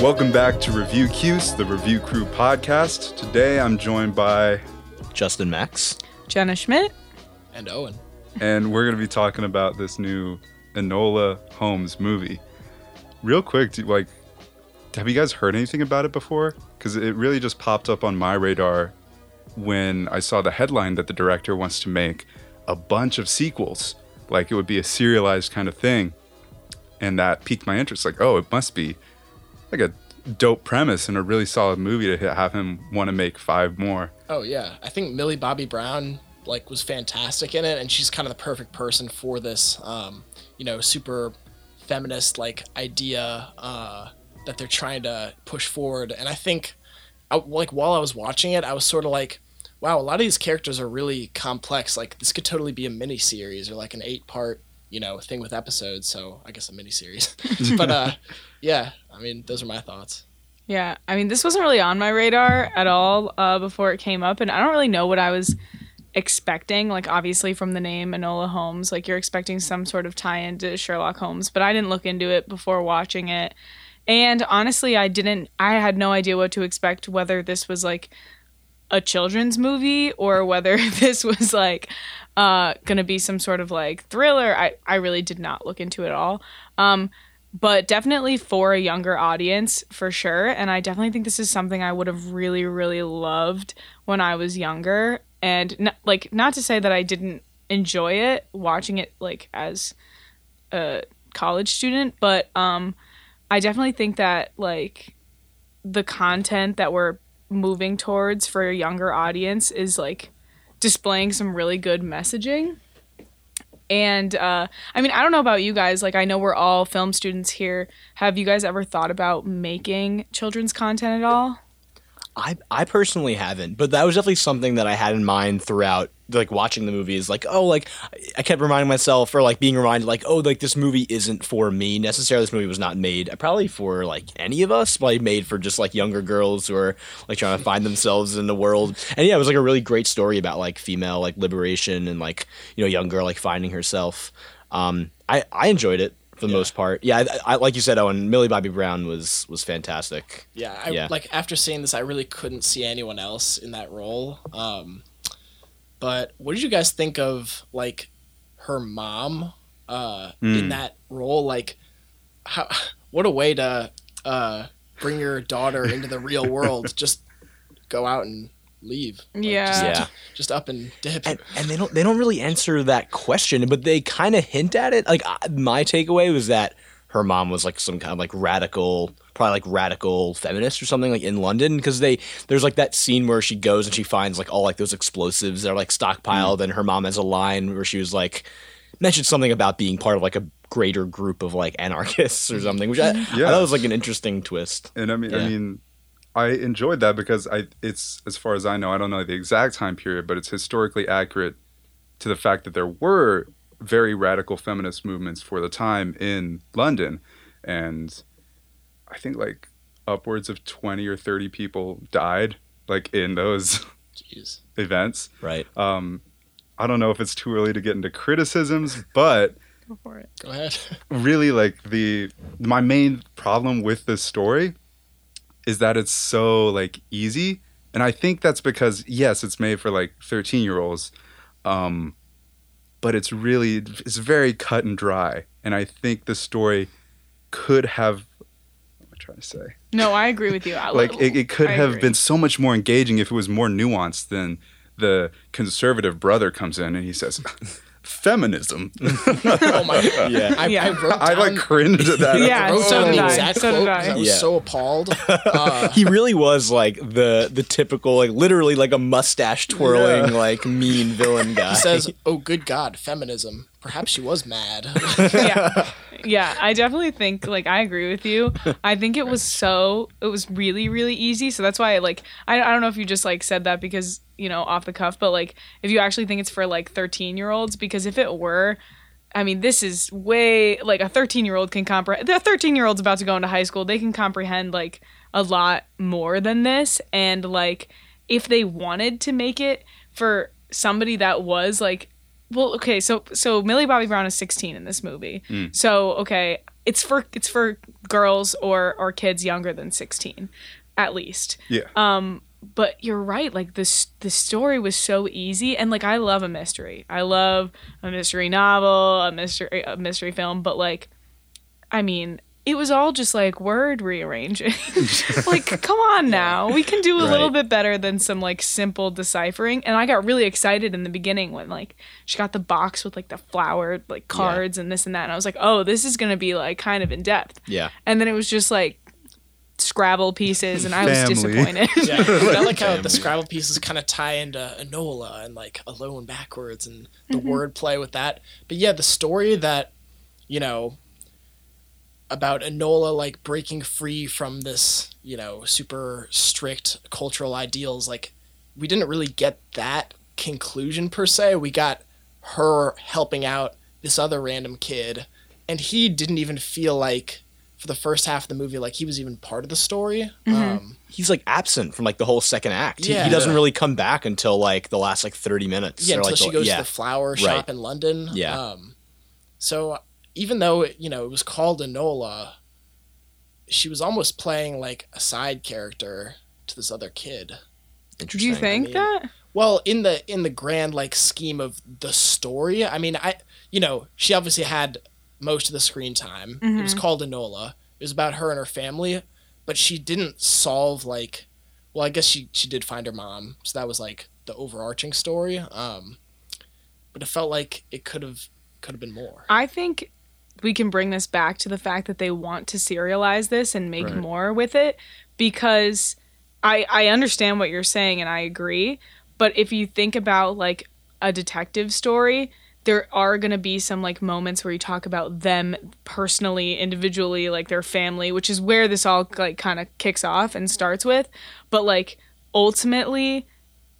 Welcome back to Review Cuse, the Review Crew podcast. Today I'm joined by, Justin Max. Jenna Schmidt. and Owen. and we're going to be talking about this new Enola Holmes movie. Real quick, do, like, have you guys heard anything about it before? Because it really just popped up on my radar when I saw the headline that the director wants to make a bunch of sequels. Like, it would be a serialized kind of thing. And that piqued my interest. Like, oh, it must be like a dope premise and a really solid movie to have him want to make five more. Oh yeah, I think Millie Bobby Brown like was fantastic in it, and she's kind of the perfect person for this. Um, you know, super feminist like idea uh, that they're trying to push forward, and I think, I, like while I was watching it, I was sort of like, wow, a lot of these characters are really complex. Like this could totally be a mini series or like an eight part you know thing with episodes. So I guess a mini series, but uh, yeah, I mean those are my thoughts. Yeah, I mean, this wasn't really on my radar at all uh, before it came up, and I don't really know what I was expecting. Like, obviously, from the name Enola Holmes, like you're expecting some sort of tie into Sherlock Holmes, but I didn't look into it before watching it. And honestly, I didn't, I had no idea what to expect, whether this was like a children's movie or whether this was like uh gonna be some sort of like thriller i i really did not look into it at all um but definitely for a younger audience for sure. And i definitely think this is something i would have really really loved when i was younger. And n- like not to say that i didn't enjoy it watching it like as a college student but um i definitely think that like the content that we're moving towards for a younger audience is like displaying some really good messaging and uh, I mean, I don't know about you guys. Like, I know we're all film students here. Have you guys ever thought about making children's content at all? I, I personally haven't, but that was definitely something that I had in mind throughout like watching the movie is like, oh, like I kept reminding myself or like being reminded like, oh, like this movie isn't for me necessarily. This movie was not made probably for like any of us, probably made for just like younger girls who are like trying to find themselves in the world. And yeah, it was like a really great story about like female like liberation and like, you know, young girl like finding herself. Um, I, I enjoyed it for the Yeah. most part. Yeah, I, I, like you said, Owen, Millie Bobby Brown was was fantastic. Yeah, I, Yeah. like after seeing this, I really couldn't see anyone else in that role. Um, but what did you guys think of like her mom uh, in Mm. that role? Like, how? What a way to uh, bring your daughter into the real world. Just go out and leave. Like, Yeah. just, Yeah. just up and dip. and, and they don't they don't really answer that question, but they kind of hint at it. Like I- my takeaway was that her mom was like some kind of like radical, probably like radical feminist or something like in London because they there's like that scene where she goes and she finds like all like those explosives that are like stockpiled, mm. and her mom has a line where she was like mentioned something about being part of like a greater group of like anarchists or something, which I, I Yeah. thought was like an interesting twist. And I mean, I mean, I enjoyed that because I it's as far as I know, I don't know the exact time period, but it's historically accurate to the fact that there were very radical feminist movements for the time in London, and I think like upwards of twenty or thirty people died like in those Jeez. events. Right. Um, I don't know if it's too early to get into criticisms, but Go for it. Go ahead. really like the my main problem with this story is that it's so like easy and i think that's because yes it's made for like 13 year olds um but it's really it's very cut and dry and i think the story could have what am i trying to say No, I agree with you. I- like it, it could I have agree. been so much more engaging if it was more nuanced than the conservative brother comes in and he says feminism Oh my. Yeah. I, Yeah. I wrote down. i like cringed at that Yeah, I wrote so down did the I. exact So did quote I. 'cause I was Yeah. so appalled. Uh, he really was like the the typical like literally like a mustache twirling Yeah. like mean villain guy. He says, "Oh, good God, feminism. Perhaps she was mad." yeah yeah i definitely think like i agree with you i think it was so it was really really easy so that's why I like I, I don't know if you just like said that because you know off the cuff but like if you actually think it's for like 13 year olds because if it were I mean, this is way like a 13 year old can comprehend. The 13 year old's about to go into high school. They can comprehend like a lot more than this. And like, if they wanted to make it for somebody that was like, well, okay, so so Millie Bobby Brown is 16 in this movie. So okay, it's for it's for girls or or kids younger than 16 at least Yeah. um but you're right like this the story was so easy and like i love a mystery i love a mystery novel a mystery a mystery film but like i mean it was all just like word rearranging. Like come on now. We can do a little bit better than some like simple deciphering. And i got really excited in the beginning when like she got the box with like the flowered like cards and this and that. And i was like oh this is gonna be like kind of in depth. Yeah. and then it was just like Scrabble pieces, and I was Family. disappointed. Yeah, I like how the Scrabble pieces kind of tie into Enola and like alone backwards and the mm-hmm. wordplay with that. But yeah, the story that you know about Enola like breaking free from this you know super strict cultural ideals, like we didn't really get that conclusion per se. We got her helping out this other random kid, and he didn't even feel like for the first half of the movie like he was even part of the story. Um, He's like absent from like the whole second act. He- Yeah. He, doesn't really come back until like the last like 30 minutes. Yeah, or, until like, she the- goes yeah. to the flower Right. shop in London. Yeah. Um, so even though you know it was called Enola, she was almost playing like a side character to this other kid. Do you think mean- that? Well, in the in the grand like scheme of the story, I mean, I you know she obviously had most of the screen time. It was called Enola. It was about her and her family, but she didn't solve like. Well, I guess she she did find her mom, so that was like the overarching story. Um, but it felt like it could have could have been more. I think we can bring this back to the fact that they want to serialize this and make Right. more with it because I I understand what you're saying and I agree, but if you think about like a detective story, there are going to be some like moments where you talk about them personally, individually, like their family, which is where this all like kind of kicks off and starts with, but like ultimately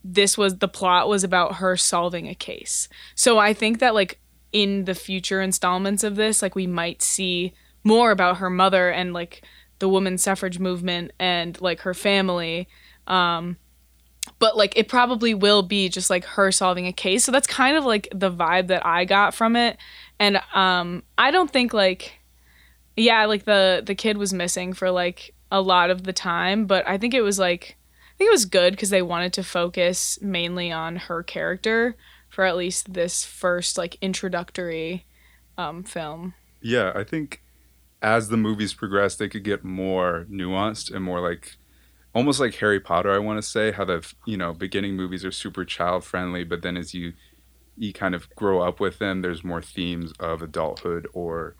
this was the plot was about her solving a case. So I think that like in the future installments of this, like we might see more about her mother and like the women's suffrage movement and like her family. Um but like it probably will be just like her solving a case. So that's kind of like the vibe that I got from it. And um I don't think like yeah, like the the kid was missing for like a lot of the time, but I think it was like I think it was good because they wanted to focus mainly on her character for at least this first like introductory um, film. Yeah, I think as the movies progress, they could get more nuanced and more like almost like Harry Potter. I want to say how the you know beginning movies are super child friendly, but then as you you kind of grow up with them, there's more themes of adulthood or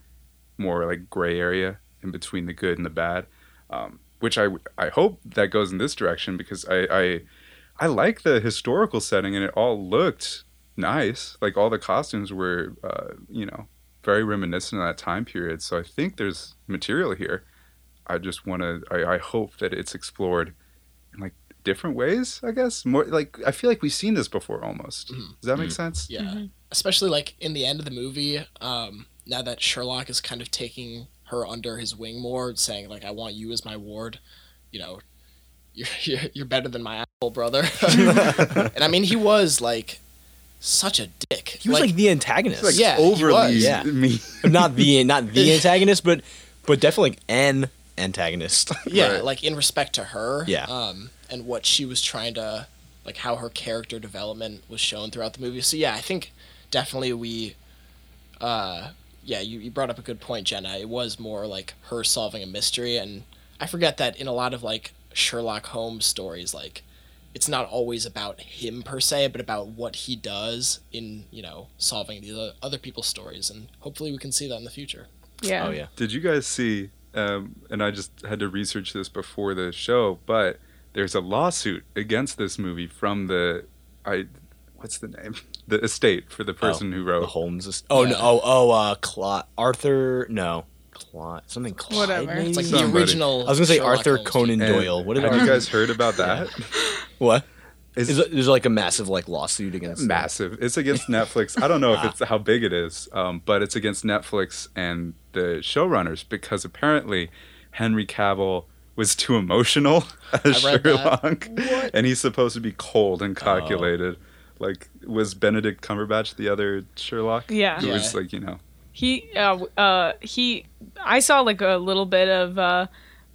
more like gray area in between the good and the bad. Um, which I I hope that goes in this direction because I I, I like the historical setting and it all looked nice. Like all the costumes were uh, you know very reminiscent of that time period. So I think there's material here. I just want to. I, I hope that it's explored in like different ways. I guess more like I feel like we've seen this before almost. Mhm. Does that make sense? Yeah. Especially like in the end of the movie, um, now that Sherlock is kind of taking her under his wing more, saying like, "I want you as my ward," you know, you're you're, you're better than my asshole brother. and I mean, he was like such a dick. He was like, the antagonist. Like Yeah, he overly was. Yeah. me. not the not the antagonist, but but definitely an antagonist. yeah, Right. like in respect to her. Yeah. Um, and what she was trying to, like, how her character development was shown throughout the movie. So yeah, I think definitely we, uh, yeah, you, you brought up a good point, Jenna. It was more like her solving a mystery, and I forget that in a lot of like Sherlock Holmes stories, like it's not always about him per se, but about what he does in you know solving the other, other people's stories, and hopefully we can see that in the future. Yeah. Oh yeah. Did you guys see? Um, and I just had to research this before the show, but there's a lawsuit against this movie from the I, what's the name? The estate for the person who The wrote. Holmes. Is, oh no. Oh oh. Uh, Clyde, Arthur. No. Clyde. Something. Clyde, Whatever. Maybe? It's like Somebody. the original. I was gonna say Sherlock Arthur Holmes Conan And Doyle. What did have Arthur? you guys heard about that? What? It's Is, it- is there like a massive like lawsuit against? massive. It's against Netflix. I don't know if it's how big it is, um, but it's against Netflix and the showrunners because apparently Henry Cavill was too emotional as I read that. Sherlock, and he's supposed to be cold and calculated. Like was Benedict Cumberbatch the other Sherlock? Yeah. who Yeah. was like you know he uh, uh he I saw like a little bit of uh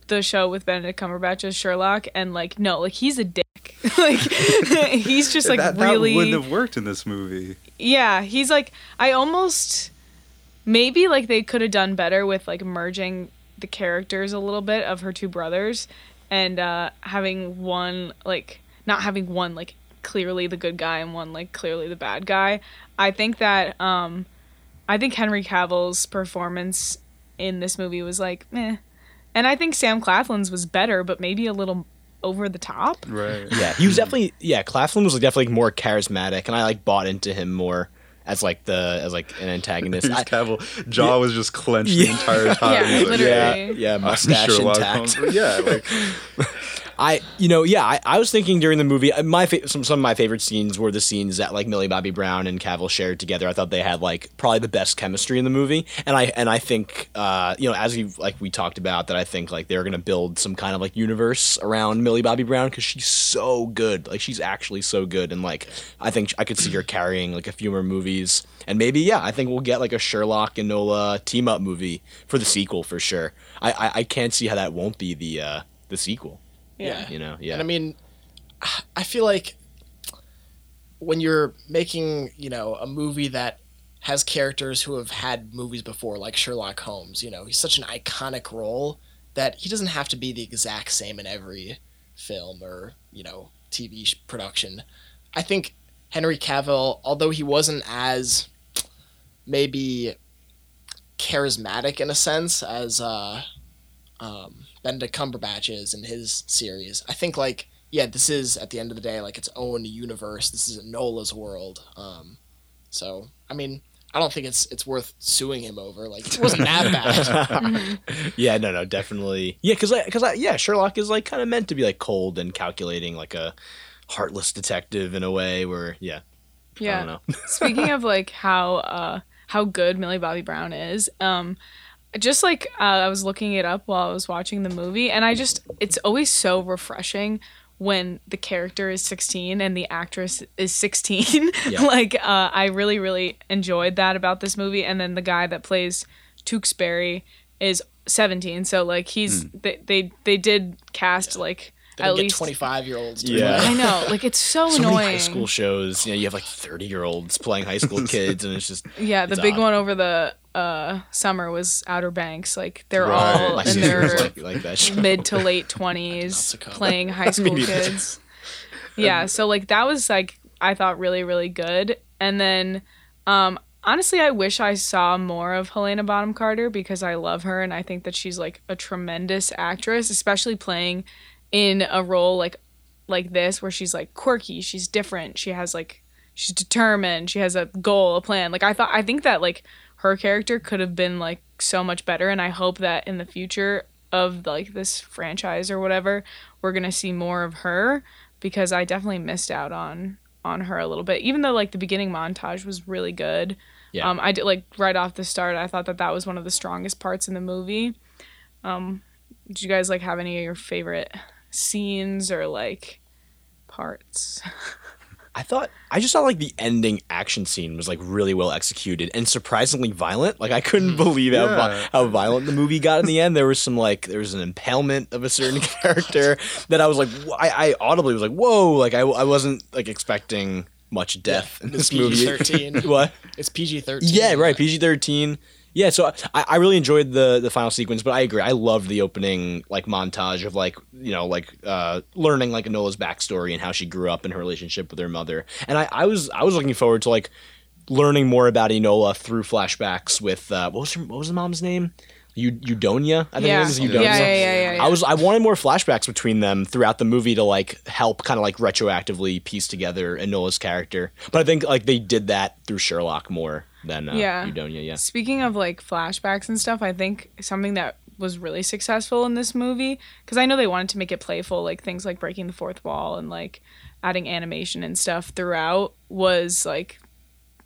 the show with Benedict Cumberbatch as Sherlock and like no like he's a dick like he's just like that, really that wouldn't have worked in this movie. yeah he's like I almost maybe like they could have done better with like merging the characters a little bit of her two brothers and uh having one like not having one like clearly the good guy and one like clearly the bad guy I think that um I think Henry Cavill's performance in this movie was like meh. And I think Sam Claflin's was better, but maybe a little over the top. Right. Yeah, he was definitely yeah. Claflin was like, definitely more charismatic, and I like bought into him more as like the as like an antagonist. I- Cavill. Jaw was just clenched Yeah. the entire time. Yeah, He's like, literally. yeah, yeah, mustache Sherlock intact. Yeah, like I, you know, yeah, I, I was thinking during the movie, my fa- some some of my favorite scenes were the scenes that like Millie Bobby Brown and Cavill shared together. I thought they had like probably the best chemistry in the movie, and I and I think, uh, you know, as we like we talked about that, I think like they're gonna build some kind of like universe around Millie Bobby Brown because she's so good, like she's actually so good, and like I think I could see her carrying like a few more movies, and maybe yeah, I think we'll get like a Sherlock and Nola team up movie for the sequel for sure. I I, I can't see how that won't be the uh, the sequel. Yeah. You know, yeah. And I mean, I feel like when you're making, you know, a movie that has characters who have had movies before, like Sherlock Holmes, you know, he's such an iconic role that he doesn't have to be the exact same in every film or, you know, TV production. I think Henry Cavill, although he wasn't as maybe charismatic in a sense as uh, um, Benedict Cumberbatch is in his series. I think like yeah, this is at the end of the day like its own universe. This is Nola's world. Um, so I mean, I don't think it's it's worth suing him over. Like it wasn't that bad. yeah, no, no, definitely. Yeah, because because I, yeah, Sherlock is like kind of meant to be like cold and calculating, like a heartless detective in a way. Where yeah, I Yeah. don't know. Speaking of like how uh how good Millie Bobby Brown is, um just like uh, I was looking it up while I was watching the movie and I just it's always so refreshing when the character is 16 and the actress is 16. Yeah. like uh I really really enjoyed that about this movie and then the guy that plays Tewksbury is 17. So like he's Hmm. they, they they did cast like They at get least twenty five year olds. Yeah. I know, like it's so, So annoying. many high school shows, you know, you have like thirty year olds playing high school kids, and it's just Yeah, the big odd. one over the uh, summer was Outer Banks. Like they're Right. all in their like, like that. Mid to late twenties playing high school kids. Yeah, so like that was like I thought really really good. And then um honestly I wish I saw more of Helena Bonham Carter because I love her and I think that she's like a tremendous actress, especially playing in a role like like this where she's like quirky, she's different, she has like she's determined, she has a goal, a plan. Like I thought I think that like her character could have been like so much better and I hope that in the future of like this franchise or whatever, we're going to see more of her because I definitely missed out on on her a little bit. Even though like the beginning montage was really good. Yeah. Um I did like right off the start I thought that that was one of the strongest parts in the movie. Um did you guys like have any of your favorite scenes or like parts? I thought I just thought like the ending action scene was like really well executed and surprisingly violent. Like I couldn't mm. believe how Yeah. how violent the movie got in the end. There was some like there was an impalement of a certain character that I was like I, I audibly was like whoa like I, I wasn't like expecting much death in It's this movie. Thirteen. what? It's PG thirteen. Yeah, right. PG thirteen. Yeah, so I, I really enjoyed the the final sequence, but I agree. I loved the opening like montage of like you know like uh, learning like Enola's backstory and how she grew up and her relationship with her mother. And I, I was I was looking forward to like learning more about Enola through flashbacks with uh, what was her, what was the mom's name? Eu- Eudonia. I think Yeah. it was Yeah, Eudonia. yeah, yeah, yeah. I was I wanted more flashbacks between them throughout the movie to like help kind of like retroactively piece together Enola's character. But I think like they did that through Sherlock more than uh, Yeah. Eudonia. Yeah. Speaking of like flashbacks and stuff, I think something that was really successful in this movie because I know they wanted to make it playful, like things like breaking the fourth wall and like adding animation and stuff throughout was like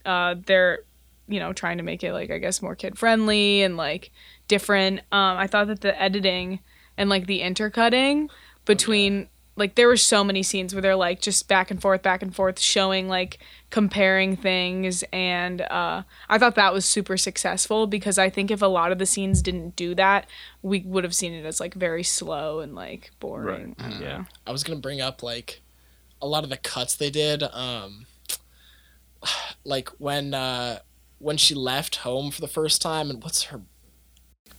uh they're you know trying to make it like I guess more kid friendly and like different. Um, I thought that the editing and like the intercutting between like there were so many scenes where they're like just back and forth, back and forth, showing like comparing things, and uh, I thought that was super successful because I think if a lot of the scenes didn't do that, we would have seen it as like very slow and like boring. I Yeah. know. I was gonna bring up like a lot of the cuts they did. Um, like when uh, when she left home for the first time, and what's her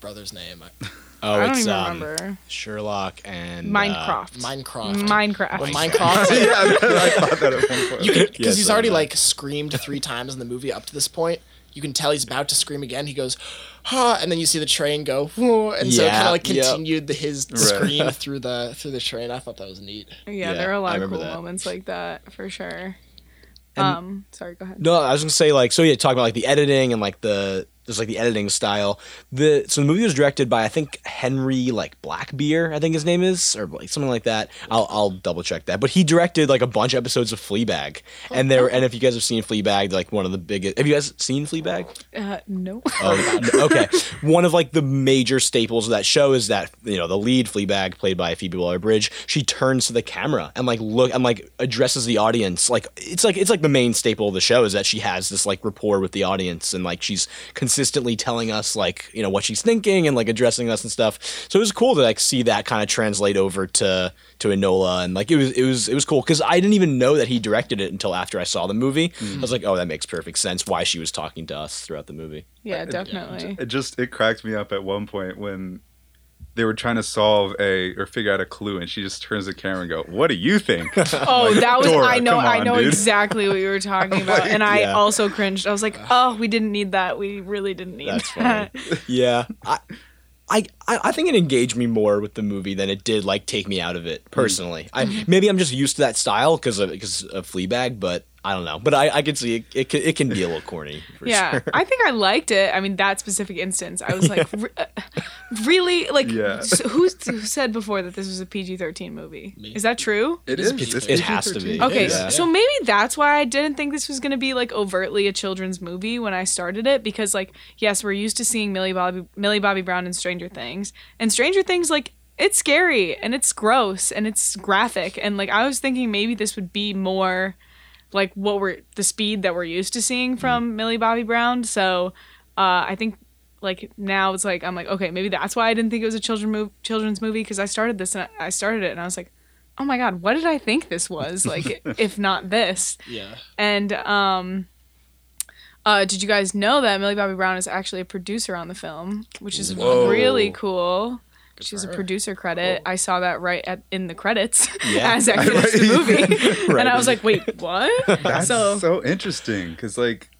brother's name? Oh, I don't it's even um, remember. Sherlock and Minecraft. Minecraft. Minecraft. When Minecraft. yeah, I thought that at one point. You because Yes, he's already like screamed three times in the movie up to this point. You can tell he's about to scream again. He goes, huh, and then you see the train go, whoa, and so it kind of like yep. continued the, his Right. scream through the through the train. I thought that was neat. Yeah, Yeah, there are a lot of cool that. moments like that for sure. And- um, sorry, go ahead. No, I was gonna say like so yeah, talking about like the editing and like the there's like the editing style. The so the movie was directed by I think Henry like Blackbeer, I think his name is, or like something like that. I'll I'll double check that. But he directed like a bunch of episodes of Fleabag, and there and if you guys have seen Fleabag, like one of the biggest. Have you guys seen Fleabag? Uh, no. Oh, okay. One of like the major staples of that show is that you know the lead Fleabag, played by Phoebe Waller-Bridge, she turns to the camera and like look and like addresses the audience. Like it's like it's like the main staple of the show is that she has this like rapport with the audience and like she's consistently telling us like you know what she's thinking and like addressing us and stuff. So it was cool to like see that kind of translate over to to Enola and like it was it was it was cool because I didn't even know that he directed it until after I saw the movie. Mm. I was like, oh, that makes perfect sense why she was talking to us throughout the movie. Yeah, definitely. It just it cracked me up at one point when they were trying to solve a or figure out a clue, and she just turns the camera and go, "What do you think?" Oh, that was Dora, I know come I know dude. exactly what you were talking about, and I Yeah. also cringed. I was like, oh, we didn't need that. We really didn't need That's that. funny. yeah. I, I, I I think it engaged me more with the movie than it did like take me out of it personally. I mm-hmm. maybe I'm just used to that style because of because of Fleabag, but I don't know. But I, I can see it, it can, it can be a little corny. For Yeah, sure. I think I liked it. I mean, that specific instance, I was like, re- uh, really, like, Yeah. s- who, who said before that this was a PG thirteen movie? Me. Is that true? It is is. PG-13. It's It has to be. Okay, Yeah. so maybe that's why I didn't think this was going to be like overtly a children's movie when I started it because like yes, we're used to seeing Millie Bobby Millie Bobby Brown in Stranger Things. And Stranger Things like it's scary and it's gross and it's graphic and like I was thinking maybe this would be more like what we're the speed that we're used to seeing from Millie Bobby Brown. So uh, I think like now it's like I'm like okay maybe that's why I didn't think it was a children move children's movie because I started this and I I started it and I was like oh my god what did I think this was like if not this Yeah. and um uh did you guys know that Millie Bobby Brown is actually a producer on the film which is Whoa. really cool She's a producer credit. I saw that right at in the credits Yeah. as I finished the movie, Right. and I was like, "Wait, what?" That's so so, interesting because, like,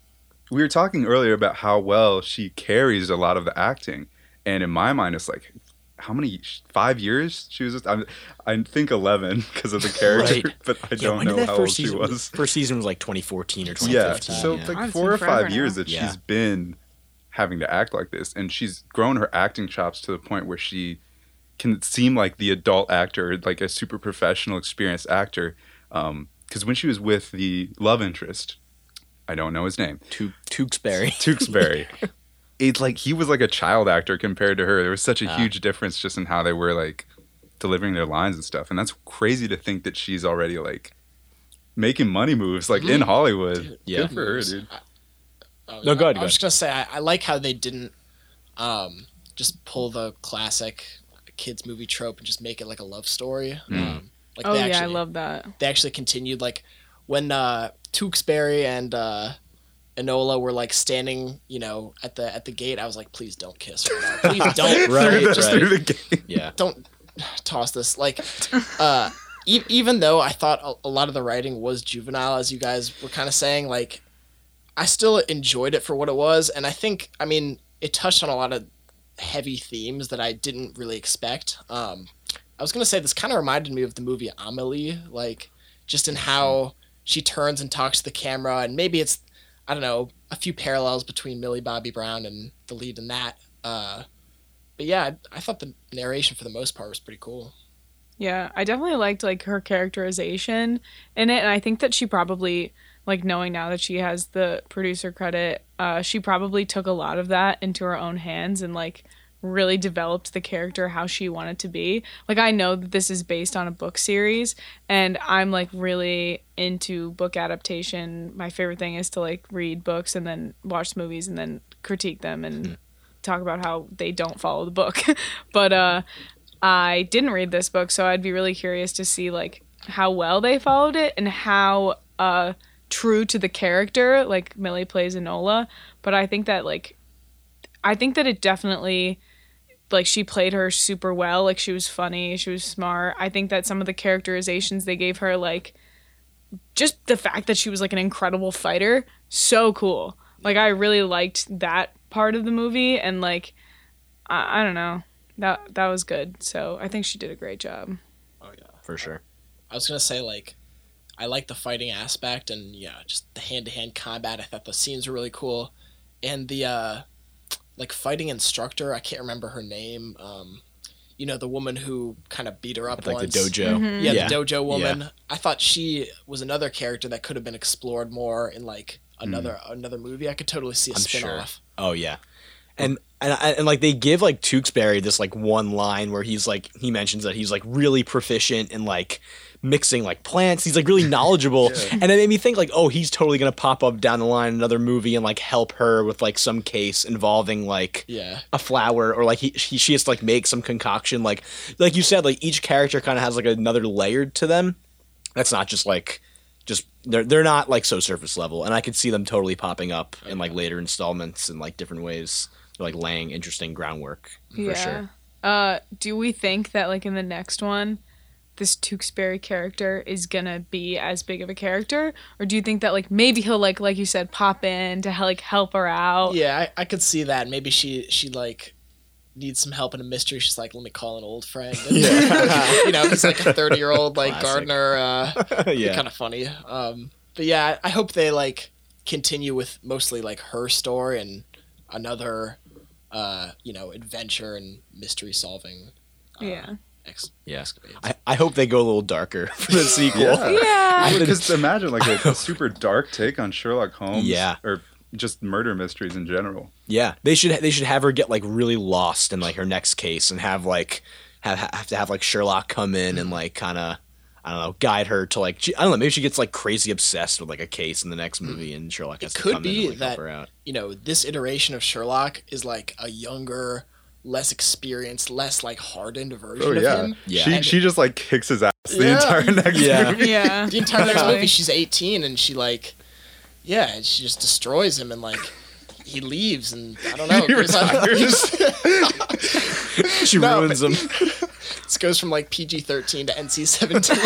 we were talking earlier about how well she carries a lot of the acting, and in my mind, it's like, how many five years she was? I, I think eleven because of the character, Right. but I Yeah, don't when know that how old first she season was. First season was like 2014 or 2015 Yeah, 2015. so yeah. like I've four or forever five years now. that Yeah. she's been having to act like this, and she's grown her acting chops to the point where she can seem like the adult actor, like a super professional, experienced actor. Because when she was with the love interest, I don't know his name, Tu- Tewksbury. Tewksbury. it's like he was like a child actor compared to her. There was such a Ah. huge difference just in how they were like delivering their lines and stuff. And that's crazy to think that she's already like making money moves like in Hollywood. Yeah. Good for her, dude. Oh, No, go ahead, I, go I was just gonna say I, I like how they didn't um, just pull the classic kids movie trope and just make it like a love story. Mm. Um, like oh they yeah, I love that. they actually continued like when uh, Tewksbury and uh, Enola were like standing, you know, at the at the gate. I was like, please don't kiss right now. Please don't. Right, just right. through the game. yeah. don't toss this like uh e- even though i thought a, a lot of the writing was juvenile as you guys were kind of saying like i still enjoyed it for what it was and i think i mean it touched on a lot of heavy themes that i didn't really expect um i was gonna say this kind of reminded me of the movie amelie like just in how she turns and talks to the camera and maybe it's i don't know a few parallels between millie bobby brown and the lead in that uh but yeah, I, I thought the narration for the most part was pretty cool. Yeah, I definitely liked like her characterization in it, and I think that she probably like knowing now that she has the producer credit, uh, she probably took a lot of that into her own hands and like really developed the character how she wanted to be. Like I know that this is based on a book series and I'm like really into book adaptation. My favorite thing is to like read books and then watch movies and then critique them and talk about how they don't follow the book. but uh I didn't read this book, so I'd be really curious to see like how well they followed it and how uh true to the character like Millie plays Enola. But I think that like I think that it definitely like she played her super well. Like she was funny, she was smart. I think that some of the characterizations they gave her like just the fact that she was like an incredible fighter, so cool. Like I really liked that part of the movie and like I, I don't know. That that was good. So I think she did a great job. Oh yeah. for sure. I was gonna say like, I like the fighting aspect and yeah, just the hand to hand combat. I thought the scenes were really cool, and the uh, like fighting instructor. I can't remember her name. Um, you know the woman who kind of beat her up Like once. the dojo. Mm-hmm. Yeah, Yeah. the dojo woman. I thought she was another character that could have been explored more in like another another movie. I could totally see a Mm. I'm spin sure. off. Oh yeah, and and and like they give like Tewksbury this like one line where he's like he mentions that he's like really proficient in like mixing like plants. He's like really knowledgeable, and it made me think like oh he's totally gonna pop up down the line in another movie and like help her with like some case involving like Yeah. a flower or like he, he she has to like make some concoction. Like like you said like each character kind of has like another layer to them. That's not just like just they're they're not like so surface level. And i could see them totally popping up in like later installments in like different ways they're like laying interesting groundwork for sure. Uh, do we think that like in the next one, this Tewksbury character is gonna be as big of a character, or do you think that like maybe he'll like like you said pop in to like help her out? Yeah, I, I could see that. Maybe she she like needs some help in a mystery. She's like, let me call an old friend. you know, he's like a thirty year old like Classic. gardener. Uh, yeah kind of funny. Um, but yeah, I I hope they like continue with mostly like her story and another, uh, you know, adventure and mystery solving. Uh, Yeah. Ex- yeah escapades. I, I hope they go a little darker for the sequel Yeah. Yeah. Because imagine like a super dark take on Sherlock Holmes. Yeah. Or just murder mysteries in general. Yeah, they should they should have her get like really lost in like her next case and have like have have to have like Sherlock come in and like kind of I don't know guide her to like she, I don't know maybe she gets like crazy obsessed with like a case in the next movie and Sherlock has to could come in be and like, help that- her out. you know, this iteration of Sherlock is like a younger, less experienced, less like hardened version Oh of yeah. him. Yeah. She And- she just like kicks his ass the Yeah. entire next Yeah. movie. yeah. The entire next movie, she's 18 and she like, yeah, and she just destroys him and like. He leaves and I don't know. He retires. She No, ruins them. This goes from like PG 13 to NC 17.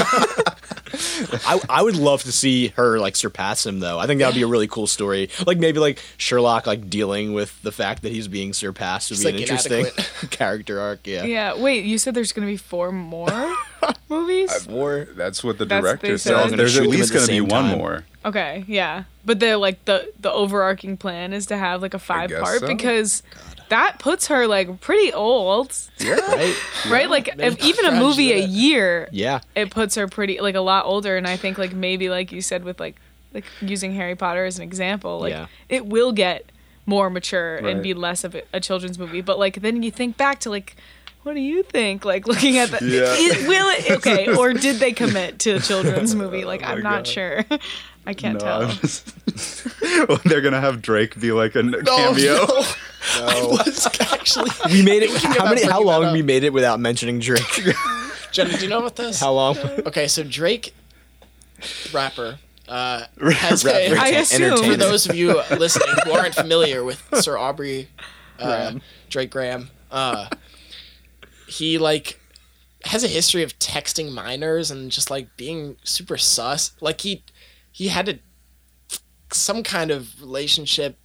I, I would love to see her like surpass him though. I think that would be a really cool story. Like maybe like Sherlock like dealing with the fact that he's being surpassed would He's, be an interesting inadequate. character arc. Yeah. Yeah. Wait, you said there's gonna be four more movies? Uh, or That's what the That's director they said. says. There's at least at going to be one time. more. Okay, yeah. But the like the the overarching plan is to have like a five part so. because that puts her like pretty old, right? right? Like if even a movie a year, Yeah. it puts her pretty like a lot older and I think like maybe like you said with like like using Harry Potter as an example, like Yeah. it will get more mature and be less of a, a children's movie. But like then you think back to like what do you think? Like looking at the Yeah. is- will it okay, or did they commit to a children's movie? Like Oh I'm not God. sure. I can't No, tell. I'm just- Well, they're gonna have Drake be like a Oh, cameo. no. I was actually. We made it. How many? How long we made it without mentioning Drake? Jenna, do you know about this? How long? Okay, so Drake, rapper, uh, has Rapper. a, I Enter- assume. for those of you listening who aren't familiar with Sir Aubrey uh, Graham. Drake Graham, uh, he like has a history of texting minors and just like being super sus. Like he he had a some kind of relationship,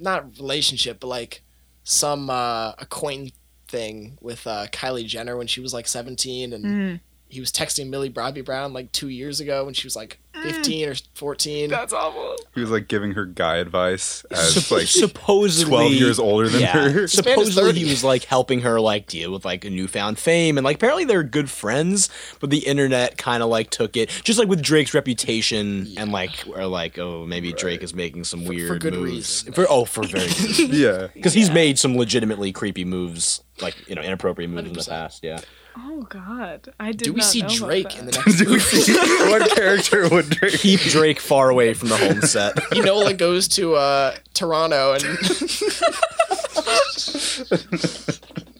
not relationship, but like some uh, acquaintance thing with uh, Kylie Jenner when she was like seventeen, and Mm. he was texting Millie Bobby Brown like two years ago when she was like fifteen or fourteen. That's awful. He was like giving her guy advice as Sup- like supposedly 12 years older than yeah, her. Supposedly he was like helping her like deal with like a newfound fame and like apparently they're good friends, but the internet kind of like took it just like with Drake's reputation and like or like oh maybe Drake is making some weird for good moves reason. for oh for very yeah. because he's made some legitimately creepy moves like you know inappropriate moves in the past. Yeah. Oh God, I did. Do we not see know Drake in the next Do we movie? see what character would Drake? Keep Drake far away from the home set. Enola goes to uh, Toronto and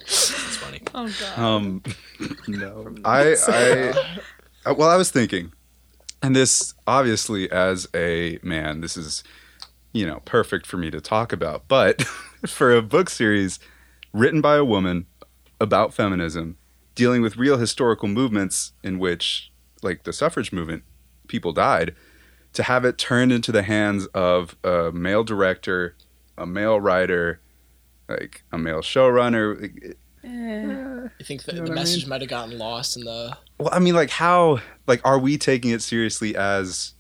It's funny. Oh God. Um, no, I, I, I, well, I was thinking, and this obviously, as a man, this is, you know, perfect for me to talk about. But for a book series written by a woman about feminism, dealing with real historical movements in which, like the suffrage movement, people died, to have it turned into the hands of a male director, a male writer, like a male showrunner. like, Eh. I think that You know the what I message mean? might have gotten lost in the. Well, I mean, like, how, like, are we taking it seriously as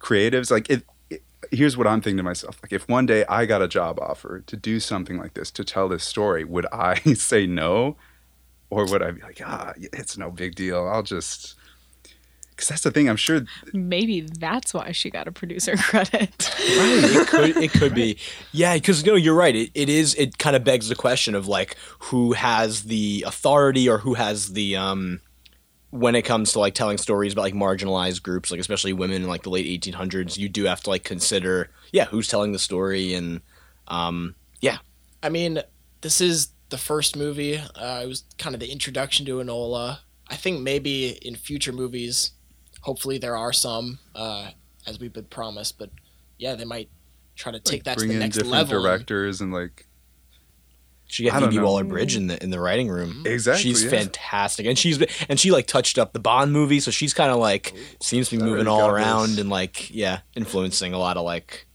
creatives? Like, it, it, here's what I'm thinking to myself: like, if one day I got a job offer to do something like this, to tell this story, would I say no, or would I be like, ah, it's no big deal. I'll just, because that's the thing. I'm sure. Maybe that's why she got a producer credit. Right. It could it could be. Yeah, because no, you're right. It, it is it kind of begs the question of like who has the authority or who has the um when it comes to like telling stories about like marginalized groups, like especially women in like the late 1800s, you do have to like consider, yeah, who's telling the story and um yeah, I mean, this is the first movie. Uh, it was kind of the introduction to Enola. I think maybe in future movies, hopefully there are some, uh, as we've been promised. But yeah, they might try to take like, that to the in next different level. and- directors and like she got I don't Phoebe. Waller Bridge in the in the writing room. exactly. She's yeah. fantastic, and she's and she like touched up the Bond movie, so she's kind of like seems to be moving already all around this. and like yeah, influencing a lot of like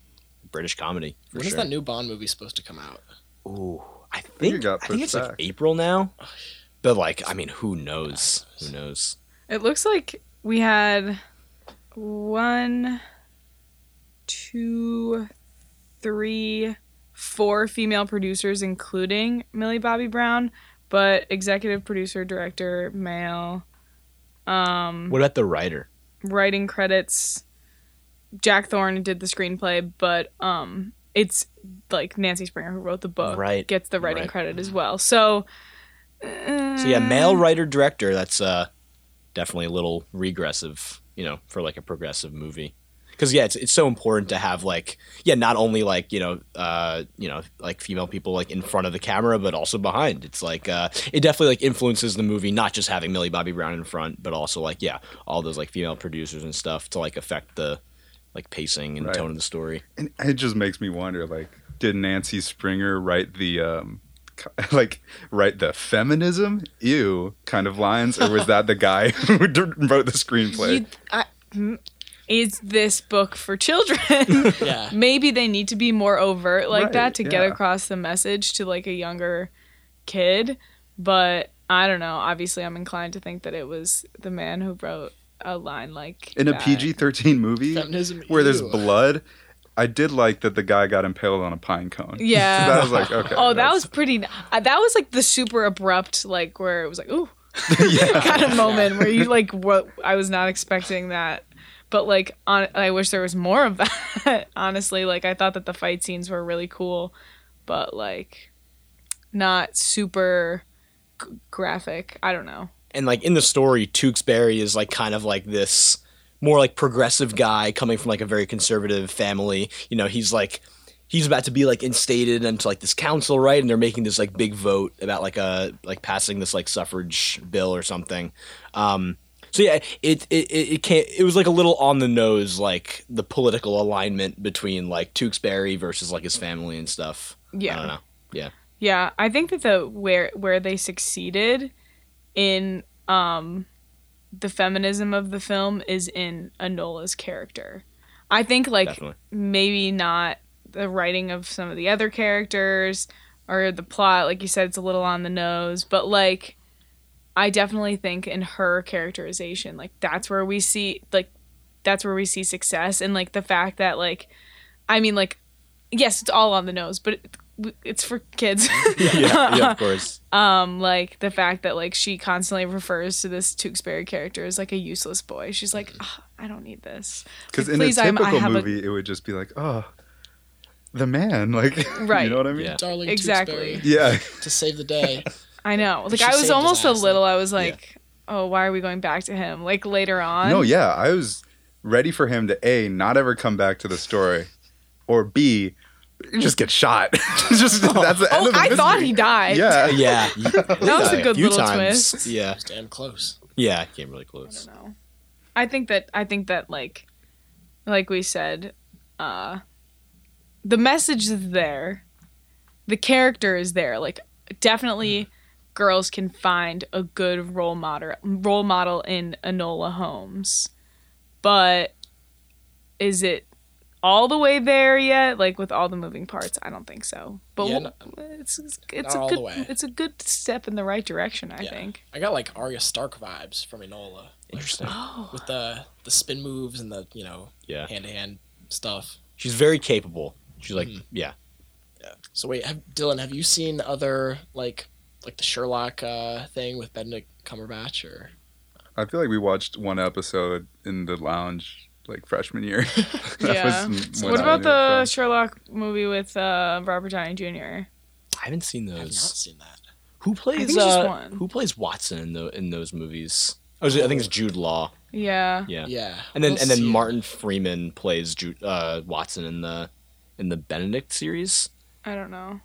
British comedy. For When is sure. that new Bond movie supposed to come out? Ooh, I think think it got I think pushed it's like. April now. But like, I mean, who knows? Who knows? It looks like we had one, two, three, four female producers, including Millie Bobby Brown, but executive producer, director, male. Um, What about the writer? writing credits. Jack Thorne did the screenplay, but um, it's like Nancy Springer who wrote the book Right, gets the writing right. credit as well. So, So yeah, male Mm. writer director. That's uh definitely a little regressive, you know, for like a progressive movie. Because yeah, it's it's so important to have like yeah, not only like you know uh you know like female people like in front of the camera, but also behind. It's like uh it definitely like influences the movie, not just having Millie Bobby Brown in front, but also like yeah, all those like female producers and stuff to like affect the like pacing and Right. tone of the story. And it just makes me wonder, like, did Nancy Springer write the um, like write the feminism ew kind of lines, or was that the guy who wrote the screenplay? you, I, is this book for children? Yeah. Maybe they need to be more overt like Right, that to get yeah. across the message to like a younger kid. But I don't know. Obviously, I'm inclined to think that it was the man who wrote a line like In a. PG thirteen movie Feminism. where there's ew. blood, I did like that the guy got impaled on a pine cone. Yeah. that was like okay. Oh, that was pretty. Uh, that was like the super abrupt, like where it was like, ooh, kind of moment where you like what I was not expecting that. But like, on, I wish there was more of that. Honestly, like I thought that the fight scenes were really cool, but like, not super g- graphic. I don't know. And like in the story, Tewksbury is like kind of like this more like progressive guy coming from like a very conservative family. You know, he's like he's about to be like instated into like this council, right? And they're making this like big vote about like a like passing this like suffrage bill or something. Um so yeah, it it it it can't. It was like a little on the nose, like the political alignment between like Tewksbury versus like his family and stuff. Yeah. I don't know. Yeah, Yeah, I think that the where where they succeeded in um the feminism of the film is in Enola's character. I think like definitely. maybe not the writing of some of the other characters or the plot like you said it's a little on the nose, but like I definitely think in her characterization like that's where we see like that's where we see success and like the fact that like I mean like yes, it's all on the nose, but it's for kids. yeah, yeah, of course. um like the fact that like she constantly refers to this Tewksbury character as like a useless boy. She's like, "Ah, I don't need this. Because Like, in a please, I'm- I typical have a- movie, it would just be like, oh, the man. Like, Right. you know what I mean? Yeah. Darling Exactly. Tewksbury Yeah. to save the day. I know. Like I was almost a little. I was like, oh, why are we going back to him? Like later on. No, yeah, I was ready for him to a not ever come back to the story, or b just get shot. just that's the end Oh, of the I thought he died. Yeah, Yeah, That was a good little twist. Yeah, damn close. yeah, came really close. I don't know. I think that I think that like like we said, uh the message is there. The character is there. Like definitely girls can find a good role model role model in Enola Holmes. But is it all the way there yet? Like with all the moving parts, I don't think so. But Yeah, we'll- it's it's, it's a good it's a good step in the right direction, I Yeah. think. I got like Arya Stark vibes from Enola. Like, Interesting. with the the spin moves and the you know Yeah, hand to hand stuff. she's very capable. She's like, Mhm. yeah, So wait, have, Dylan, have you seen other like like the Sherlock uh, thing with Benedict Cumberbatch or? I feel like we watched one episode in the lounge like freshman year. Yeah. was What I about the from. Sherlock movie with uh, Robert Downey Jr.? I haven't seen those. I have not seen that. Who plays? think it's just uh, one. Who plays Watson in the in those movies? Oh, is I think it's Jude Law. Yeah. Yeah, Yeah, and then we'll and then see. Martin Freeman plays Jude, uh, Watson in the in the Benedict series. I don't know.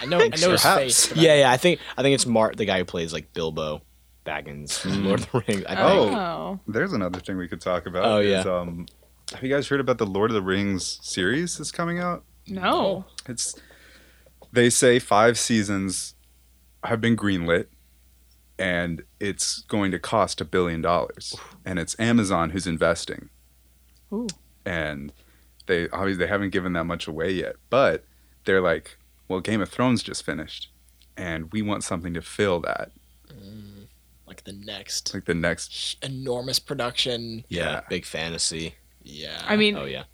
I know I know his face. Yeah, yeah. I think I think it's Mart, the guy who plays like Bilbo Baggins from Lord of the Rings. I think. Oh. Oh. There's another thing we could talk about. Oh, is, yeah. um, have you guys heard about the Lord of the Rings series that's coming out? No. It's they say five seasons have been greenlit, and it's going to cost a billion dollars, and it's Amazon who's investing, Ooh. and they obviously they haven't given that much away yet, but they're like, well, Game of Thrones just finished, and we want something to fill that, like the next like the next. enormous production. yeah, Yeah. big fantasy. Yeah, I mean, Oh yeah,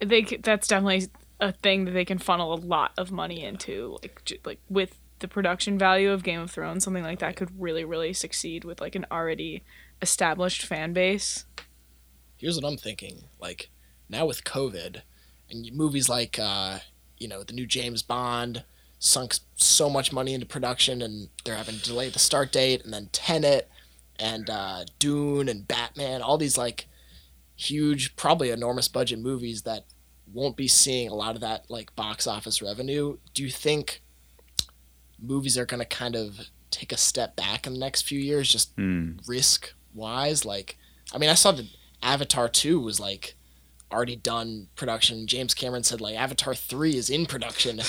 they c- that's definitely a thing that they can funnel a lot of money into. Like j- like with the production value of Game of Thrones, something like that could really really succeed with like an already established fan base. here's what I'm thinking. Like now with COVID and movies like uh, you know the new James Bond sunk so much money into production and they're having to delay the start date and then Tenet and uh, Dune and Batman, all these like huge, probably enormous budget movies that won't be seeing a lot of that like box office revenue. Do you think movies are going to kind of take a step back in the next few years just Hmm. risk wise like i mean i saw that avatar 2 was like already done production james cameron said like avatar 3 is in production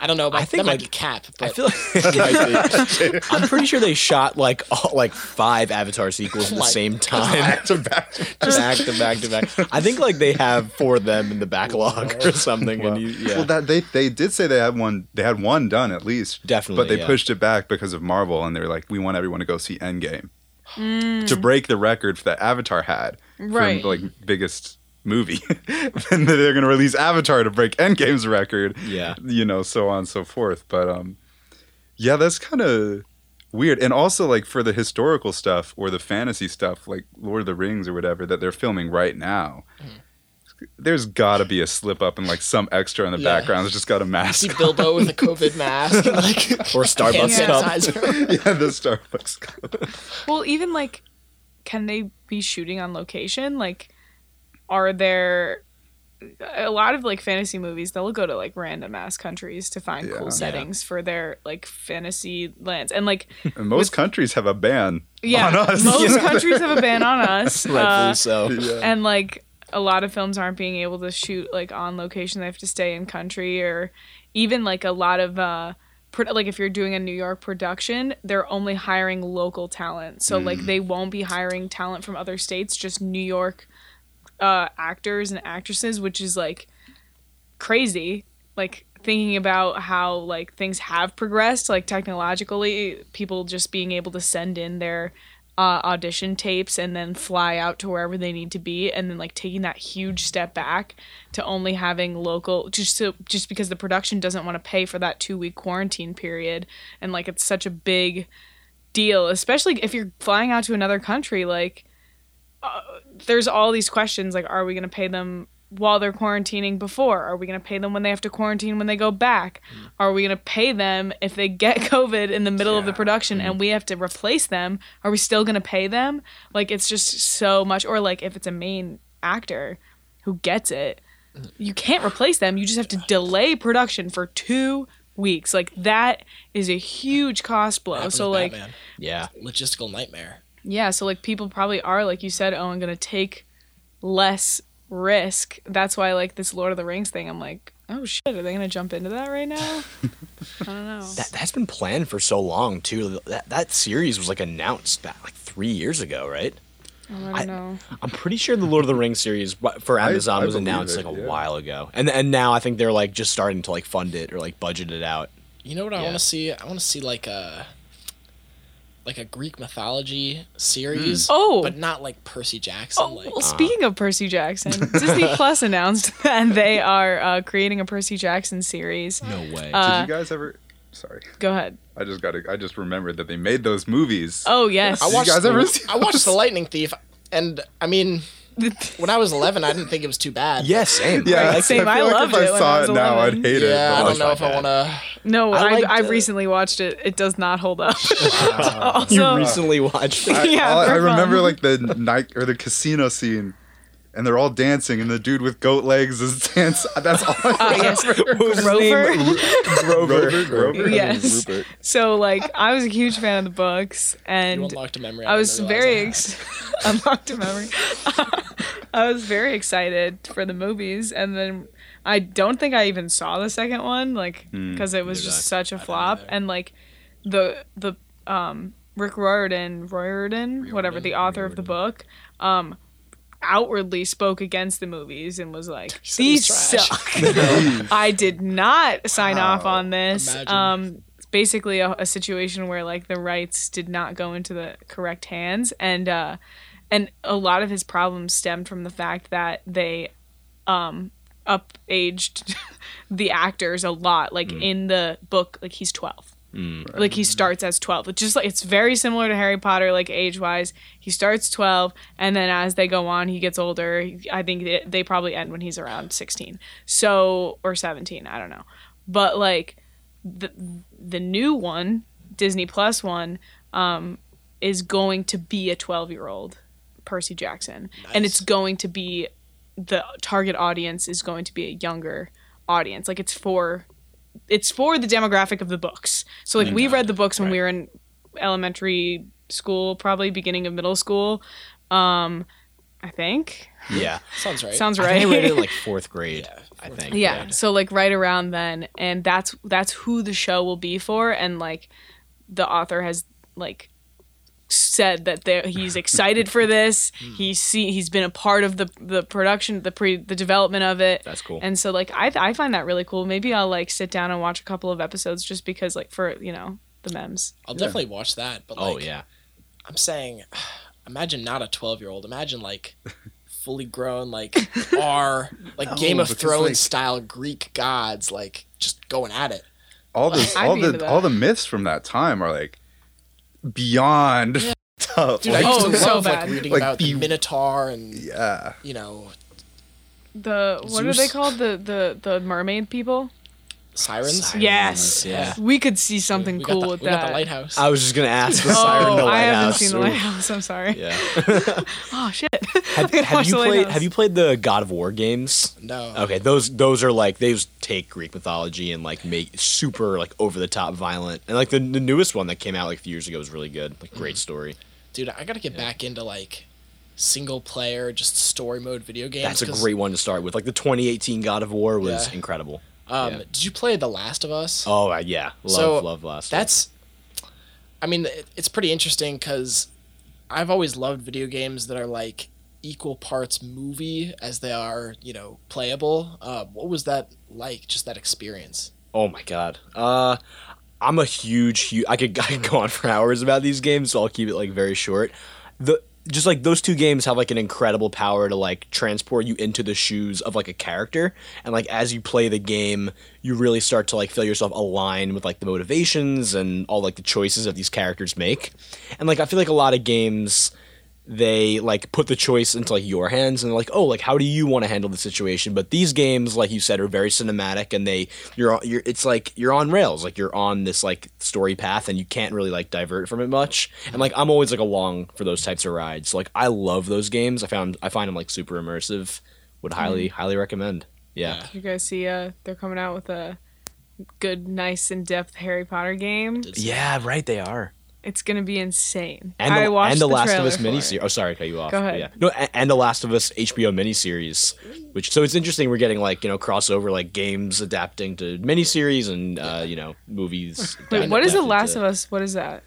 i don't know about I think, that might be cap I feel like I'm pretty sure they shot like all, like five Avatar sequels at the Like, same time, Back to back. just back to back to back. I think like they have four of them in the backlog or something. Well, and you, yeah, well, that they they did say they had one. They had one done at least, definitely. but they yeah. pushed it back because of Marvel, and they were like, "We want everyone to go see Endgame Mm. to break the record that Avatar had Right. for like biggest movie." and then they're gonna release Avatar to break Endgame's record. Yeah, You know, so on and so forth. But um, yeah, that's kind of weird. And also, like for the historical stuff or the fantasy stuff, like Lord of the Rings or whatever that they're filming right now. There's got to be a slip up and like some extra in the Yeah. background. There's just got a mask. see bilbo with a covid mask and like or Starbucks hand cup. yeah, the Starbucks cup. Well, even like, can they be shooting on location? Like, are there a lot of like fantasy movies? They'll go to like random ass countries to find Yeah. cool Yeah. settings for their like fantasy lands, and like, And most countries have a ban yeah, on us. most countries have a ban on us. Rightfully uh, so. Yeah. and like a lot of films aren't being able to shoot like on location they have to stay in country or even like a lot of uh pro- like if you're doing a new york production they're only hiring local talent so like they won't be hiring talent from other states just new york uh actors and actresses which is like crazy like thinking about how like things have progressed like technologically people just being able to send in their uh, audition tapes and then fly out to wherever they need to be and then like taking that huge step back to only having local just so just because the production doesn't want to pay for that two week quarantine period and like it's such a big deal especially if you're flying out to another country like uh, there's all these questions like are we going to pay them while they're quarantining before? Are we going to pay them when they have to quarantine when they go back? Are we going to pay them if they get COVID in the middle of the production and we have to replace them? Are we still going to pay them? Like, it's just so much. Or, like, if it's a main actor who gets it, you can't replace them. You just have to delay production for two weeks. Like, that is a huge cost blow. So, like, Batman. Yeah. logistical nightmare. Yeah, so like people probably are, like you said, Owen, gonna take less risk. That's why like this Lord of the Rings thing, I'm like, oh shit, are they gonna jump into that right now? I don't know. That that's been planned for so long too. That that series was like announced back like three years ago, right? I don't know. I'm pretty sure the Lord of the Rings series for Amazon I was announced it, like a yeah. while ago, and and now I think they're like just starting to like fund it or like budget it out. You know what I Yeah. want to see? I want to see like a like a Greek mythology series. Oh. but not like Percy Jackson. Oh, like well, speaking of Percy Jackson, Disney Plus announced that they are uh, creating a Percy Jackson series. No way. Uh, Did you guys ever? Sorry, Go ahead. I just got. I just remembered that they made those movies. Oh yes. I you guys ever see I watched The Lightning Thief, and I mean, when I was 11, I didn't think it was too bad. yeah, same. yeah, I, Same, I feel like loved if it I when saw I was it now, I'd 11. hate it. Yeah, I don't know my if I want to. no, I I liked I it. recently watched it. It does not hold up. you also, recently watched it. I, Yeah, all- I remember like the night or the casino scene, and they're all dancing, and the dude with goat legs is dancing. That's all. I uh, yes, What was his Grover. name? Grover, Grover. Yes. Rupert. So like I was a huge fan of the books You and unlocked a memory. I was very ex- unlocked a memory. I was very excited for the movies and then I don't think I even saw the second one like because it was just did such a flop and like the the um Rick Riordan Riordan whatever the author of the book um outwardly spoke against the movies and was like said it was these suck. I did not sign off on this. Imagine. Um, it's basically a, a situation where like the rights did not go into the correct hands, and uh, and a lot of his problems stemmed from the fact that they um up aged the actors a lot. Like in the book, like he's twelve. Like he starts as twelve. It's just like it's very similar to Harry Potter, like age wise. He starts twelve, and then as they go on, he gets older. I think they, they probably end when he's around sixteen, so or seventeen. I don't know, but like the the new one, Disney Plus one, um, is going to be a twelve year old Percy Jackson, and it's going to be the target audience is going to be a younger audience. Like it's for it's for the demographic of the books. So like we read the books when we were in elementary school, probably beginning of middle school. Um I think. Yeah. Sounds right. Sounds I right. think I read it in like fourth grade. I think. yeah. So like right around then and that's that's who the show will be for and like the author has like said that there he's excited for this. Hmm. He's see he's been a part of the the production, the pre the development of it. That's cool. And so like I I find that really cool. Maybe I'll like sit down and watch a couple of episodes just because like for, you know, the memes. I'll definitely watch that. But oh, like, oh yeah. I'm saying, imagine not a 12 year old. Imagine like fully grown, like are like Game of Thrones like- style Greek gods, like just going at it. all the all the all the myths from that time are like beyond tough. Dude, Like, I Oh, so love bad. like reading Like, about the the- Minotaur and yeah. you know The what are they Zeus? called? The the the mermaid people? Sirens. Sirens, Yes. Yeah. We could see something we cool the, with we that. got the lighthouse. I was just gonna ask the Oh, siren in the I haven't seen the lighthouse. I'm sorry. Yeah. Oh shit. have, have you played lighthouse. Have you played the God of War games? no. Okay, those those are like they just take Greek mythology and like make super like over the top violent. And like the, the newest one that came out like a few years ago was really good. Like great story. Dude, I gotta get back into like single player, just story mode video games. That's a great one to start with. Like the 2018 God of War was Yeah. incredible. Um, yeah. Did you play The Last of Us? Oh uh, yeah, love So, love last. That's, I mean, it, it's pretty interesting because I've always loved video games that are like equal parts movie as they are, you know, playable. Uh, what was that like? Just that experience? Oh my god. Uh I'm a huge, huge I could I could go on for hours about these games, so I'll keep it like very short. The just like those two games have like an incredible power to like transport you into the shoes of like a character. And like as you play the game you really start to like feel yourself align with like the motivations and all like the choices that these characters make. And like i feel like a lot of games they like put the choice into like your hands and like oh like how do you want to handle the situation? But these games like you said are very cinematic and they you're you're it's like you're on rails like you're on this like story path and you can't really like divert from it much. And like i'm always like along for those types of rides. So, like i love those games. I found i find them like super immersive. Would highly highly recommend. Yeah, Yeah. You guys see uh they're coming out with a good, nice, in depth Harry Potter game. Yeah right they are It's gonna be insane. and I watched and the, the Last of trailer Us for it. miniseries. Oh, sorry, to cut you off. Go ahead. Yeah. No, a- and the Last of Us HBO miniseries, which so it's interesting. We're getting like you know crossover like games adapting to miniseries and uh, you know movies. Wait, what is The Last to- of Us? What is that?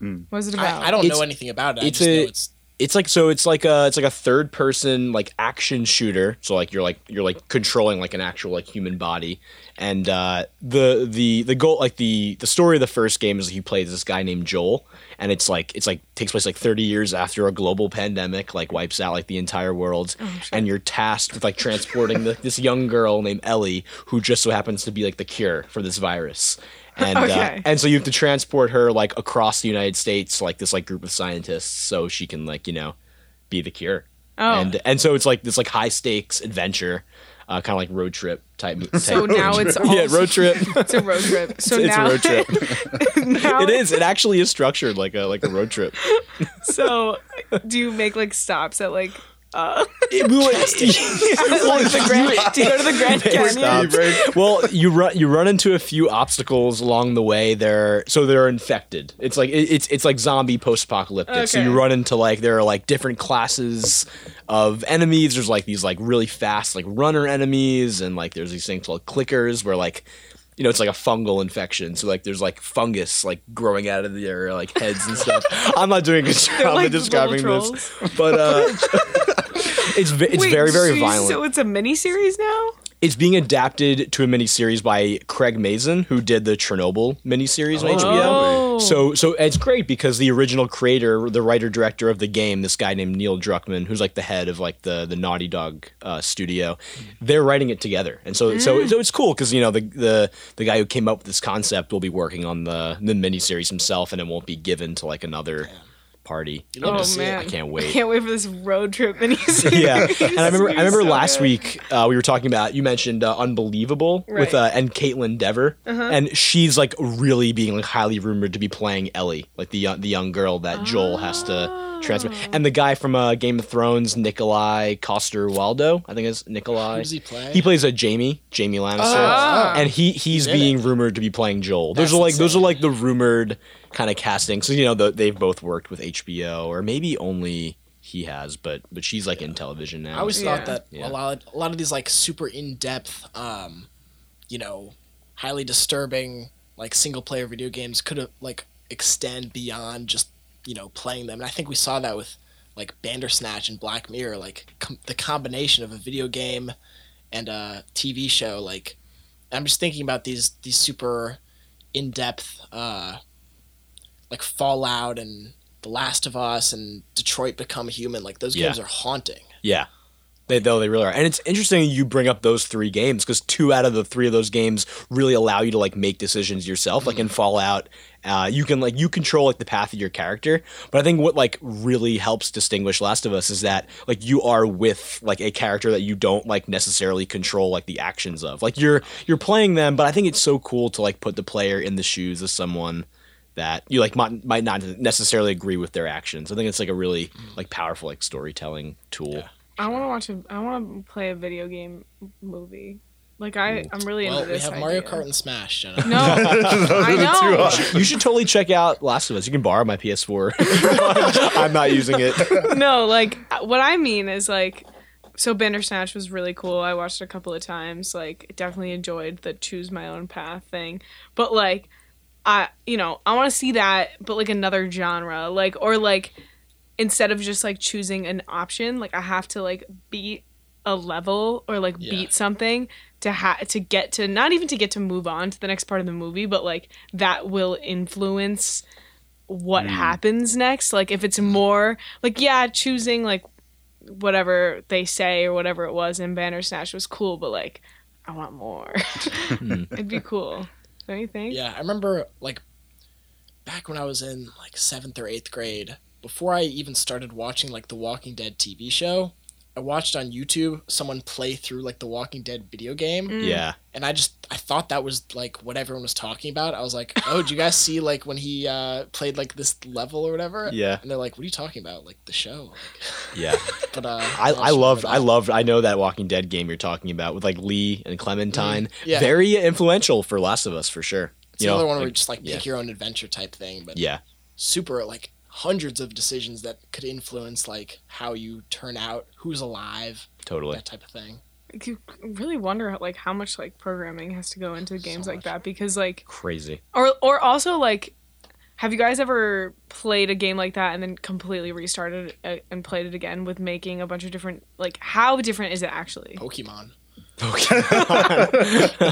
Mm. What is it about? I, I don't It's- know anything about it. I it's just a- know it's It's like so. It's like a it's like a third person like action shooter. So like you're like you're like controlling like an actual like human body, and uh, the the the goal like the the story of the first game is he plays this guy named Joel, and it's like it's like takes place like 30 years after a global pandemic like wipes out like the entire world, and you're tasked with like transporting the, this young girl named Ellie who just so happens to be like the cure for this virus. And uh, and so you have to transport her like across the United States, like this like group of scientists, so she can like you know be the cure. Oh. And and so it's like this like high stakes adventure, uh, kind of like road trip type. type So now it's all yeah, road trip. It's a road trip. So it's now a road trip. now it is. It actually is structured like a like a road trip. So do you make like stops at like uh It- well, like the Grand, do you go to the Grand Canyon? Well, you run you run into a few obstacles along the way. They're so they're infected. It's like it- it's it's like zombie post apocalyptic. So you run into like there are like different classes of enemies. There's like these like really fast like runner enemies, and like there's these things called clickers where like. You know, it's like a fungal infection. So like, there's like fungus like growing out of their like heads and stuff. I'm not doing a good job like of describing this, but uh, it's it's Wait, very very violent So it's a mini series now? It's being adapted to a miniseries by Craig Mazin, who did the Chernobyl miniseries on HBO. Oh. So, so it's great because the original creator, the writer director of the game, this guy named Neil Druckmann, who's like the head of like the the Naughty Dog uh, studio, they're writing it together, and so so so it's cool because you know the the the guy who came up with this concept will be working on the the miniseries himself, and it won't be given to like another party. You love Oh to man. I can't wait. I can't wait for this road trip mini series. yeah, and I remember I remember So last good. week uh, we were talking about you mentioned uh, Unbelievable with Right. Uh-huh. uh, and Kaitlyn Dever, and she's like really being like highly rumored to be playing Ellie, like the young, the young girl that Joel has to transfer. Oh. And the guy from uh, Game of Thrones, Nikolaj Coster-Waldau, I think it's Nikolaj. Who does he play? He plays a Jaime, Jaime Lannister, Oh. and he he's in it. being rumored to be playing Joel. Those are like those are like the rumored kind of casting. So you know the, they've both worked with HBO, or maybe only he has, but but she's like in television now. I always Yeah. thought that Yeah. a lot of, a lot of these like super in depth, um, you know, highly disturbing like single player video games could have like extend beyond just you know playing them. And I think we saw that with like Bandersnatch and Black Mirror, like com- the combination of a video game and a TV show. Like I'm just thinking about these these super in depth, uh, like Fallout and The Last of Us and Detroit Become Human. Like those Yeah. games are haunting. Yeah. They, though they really are, and it's interesting you bring up those three games because two out of the three of those games really allow you to like make decisions yourself. Like in Fallout, uh, you can like you control like the path of your character. But I think what like really helps distinguish Last of Us is that like you are with like a character that you don't like necessarily control like the actions of. Like you're you're playing them, but I think it's so cool to like put the player in the shoes of someone that you like might, might not necessarily agree with their actions. I think it's like a really like powerful like storytelling tool. I want to watch a. I want to play a video game movie. Like I, I'm really Well, into this. we this. have Mario. Kart and Smash, Jenna. No, I know. you should totally check out Last of Us. You can borrow my PS4. I'm not using it. no, like what I mean is like so Bandersnatch was really cool. I watched it a couple of times. Like definitely enjoyed the choose my own path thing. But like I you know, I want to see that but like another genre. Like or like instead of just like choosing an option, like I have to like beat a level or like Yeah. beat something to ha- to get to not even to get to move on to the next part of the movie, but like that will influence what mm. happens next. Like if it's more like yeah, choosing like whatever they say or whatever it was in Bandersnatch was cool, but like I want more. It'd be cool. Don't you think? Yeah, I remember like back when I was in like seventh or eighth grade before I even started watching like the Walking Dead TV show, I watched on YouTube someone play through like the Walking Dead video game, Yeah. and I just I thought that was like what everyone was talking about. I was like, oh, did you guys see like when he uh, played like this level or whatever? Yeah. And they're like, what are you talking about? Like the show? Yeah. But uh, I, I remember loved. I loved I know that Walking Dead game you're talking about with like Lee and Clementine. yeah. Very influential for Last of Us for sure. It's You know, another one where you just like pick yeah. your own adventure type thing, but Yeah. super like hundreds of decisions that could influence like how you turn out, who's alive, Totally. that type of thing. You really wonder like how much like programming has to go into games like that because like Crazy. or or also like have you guys ever played a game like that and then completely restarted it uh, and played it again with making a bunch of different like how different is it actually? Pokemon, Okay.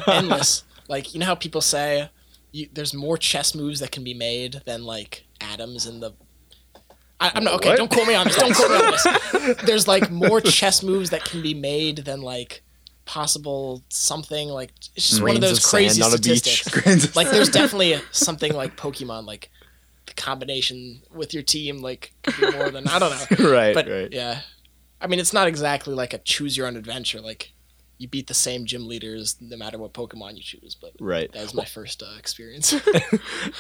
endless. like you know how people say you, there's more chess moves that can be made than like atoms in the. I, I'm not okay. What? Don't quote me on this. Don't quote me on this. There's like more chess moves that can be made than like possible something like it's just one of those of crazy sand on a beach. statistics. Grains like there's definitely something like Pokemon, like the combination with your team, like could be more than I don't know. right. But right. yeah, I mean it's not exactly like a choose your own adventure. Like you beat the same gym leaders no matter what Pokemon you choose. But Right. that was my first uh, experience.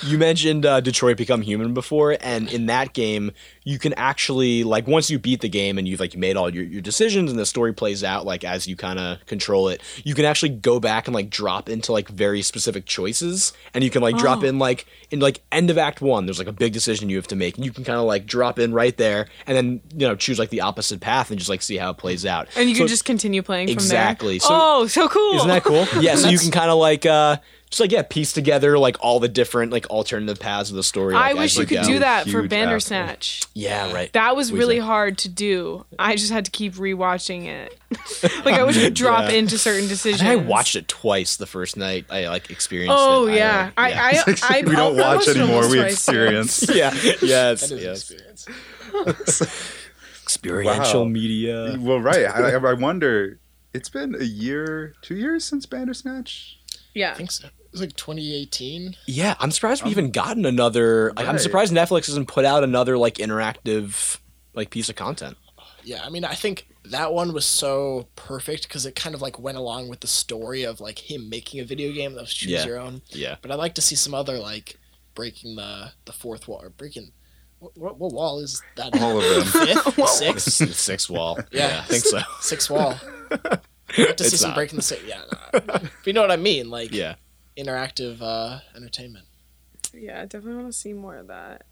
You mentioned uh, Detroit Become Human before, and in that game, you can actually like once you beat the game and you've like made all your, your decisions and the story plays out like as you kind of control it, you can actually go back and like drop into like very specific choices, and you can like drop Oh. in like in like end of Act One. There's like a big decision you have to make, and you can kind of like drop in right there, and then you know choose like the opposite path and just like see how it plays out. And you So- can just continue playing from Exactly. there. So- oh, so cool. isn't that cool? Yeah, so you can kind of like uh just like yeah piece together like all the different like alternative paths of the story. I wish as you go. could do that for Huge Bandersnatch. Yeah, right. That was What is really hard to do. I just had to keep rewatching it. like I wish you could drop Yeah. into certain decisions. think I watched it twice the first night I like experienced Oh it. yeah, I I, I, I, we don't I watch anymore. We experience. yeah, yes, that is yes. experience. Experiential Wow. media. Well, right. I, I wonder. It's been a year, two years since Bandersnatch. Yeah. I think so. It was like 2018. Yeah, I'm surprised we even gotten another. Like, I'm surprised Netflix hasn't put out another like interactive like piece of content. Yeah, I mean, I think that one was so perfect because it kind of like went along with the story of like him making a video game that was choose Yeah. your own. Yeah. But I'd like to see some other like breaking the the fourth wall or breaking. What, what, what wall is that? All of them. Fifth, The sixth, s- sixth wall. Yeah. Yeah, I think so. sixth wall. I'd like to see It's some not. breaking the sixth. Yeah, no. but you know what I mean, like Yeah. Interactive uh, entertainment. Yeah, I definitely want to see more of that.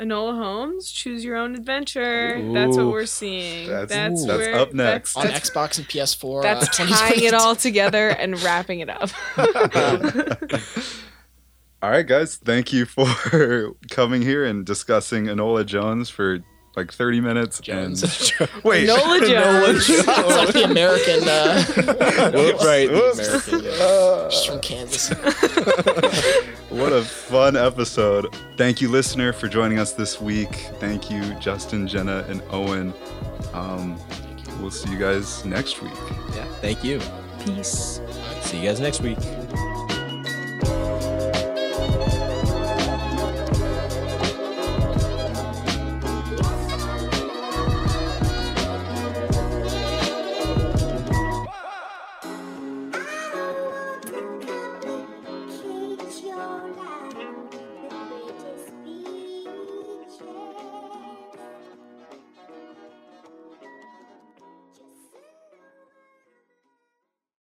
Enola Holmes, choose your own adventure. That's what we're seeing. That's- That's, that's where, up next. on That's, Xbox and PS4. that's uh, tying it all together and wrapping it up. All right, guys. Thank you for coming here and discussing Enola Jones for like 30 minutes. Jones. And wait. Enola Jones. it's like the American. Uh, Whoops. Right. Whoops. American. Yeah. Uh, She's from Kansas. What a fun episode. Thank you, listener, for joining us this week. Thank you, Justin, Jenna, and Owen. Um, we'll see you guys next week. Yeah. Thank you. Peace. See you guys next week.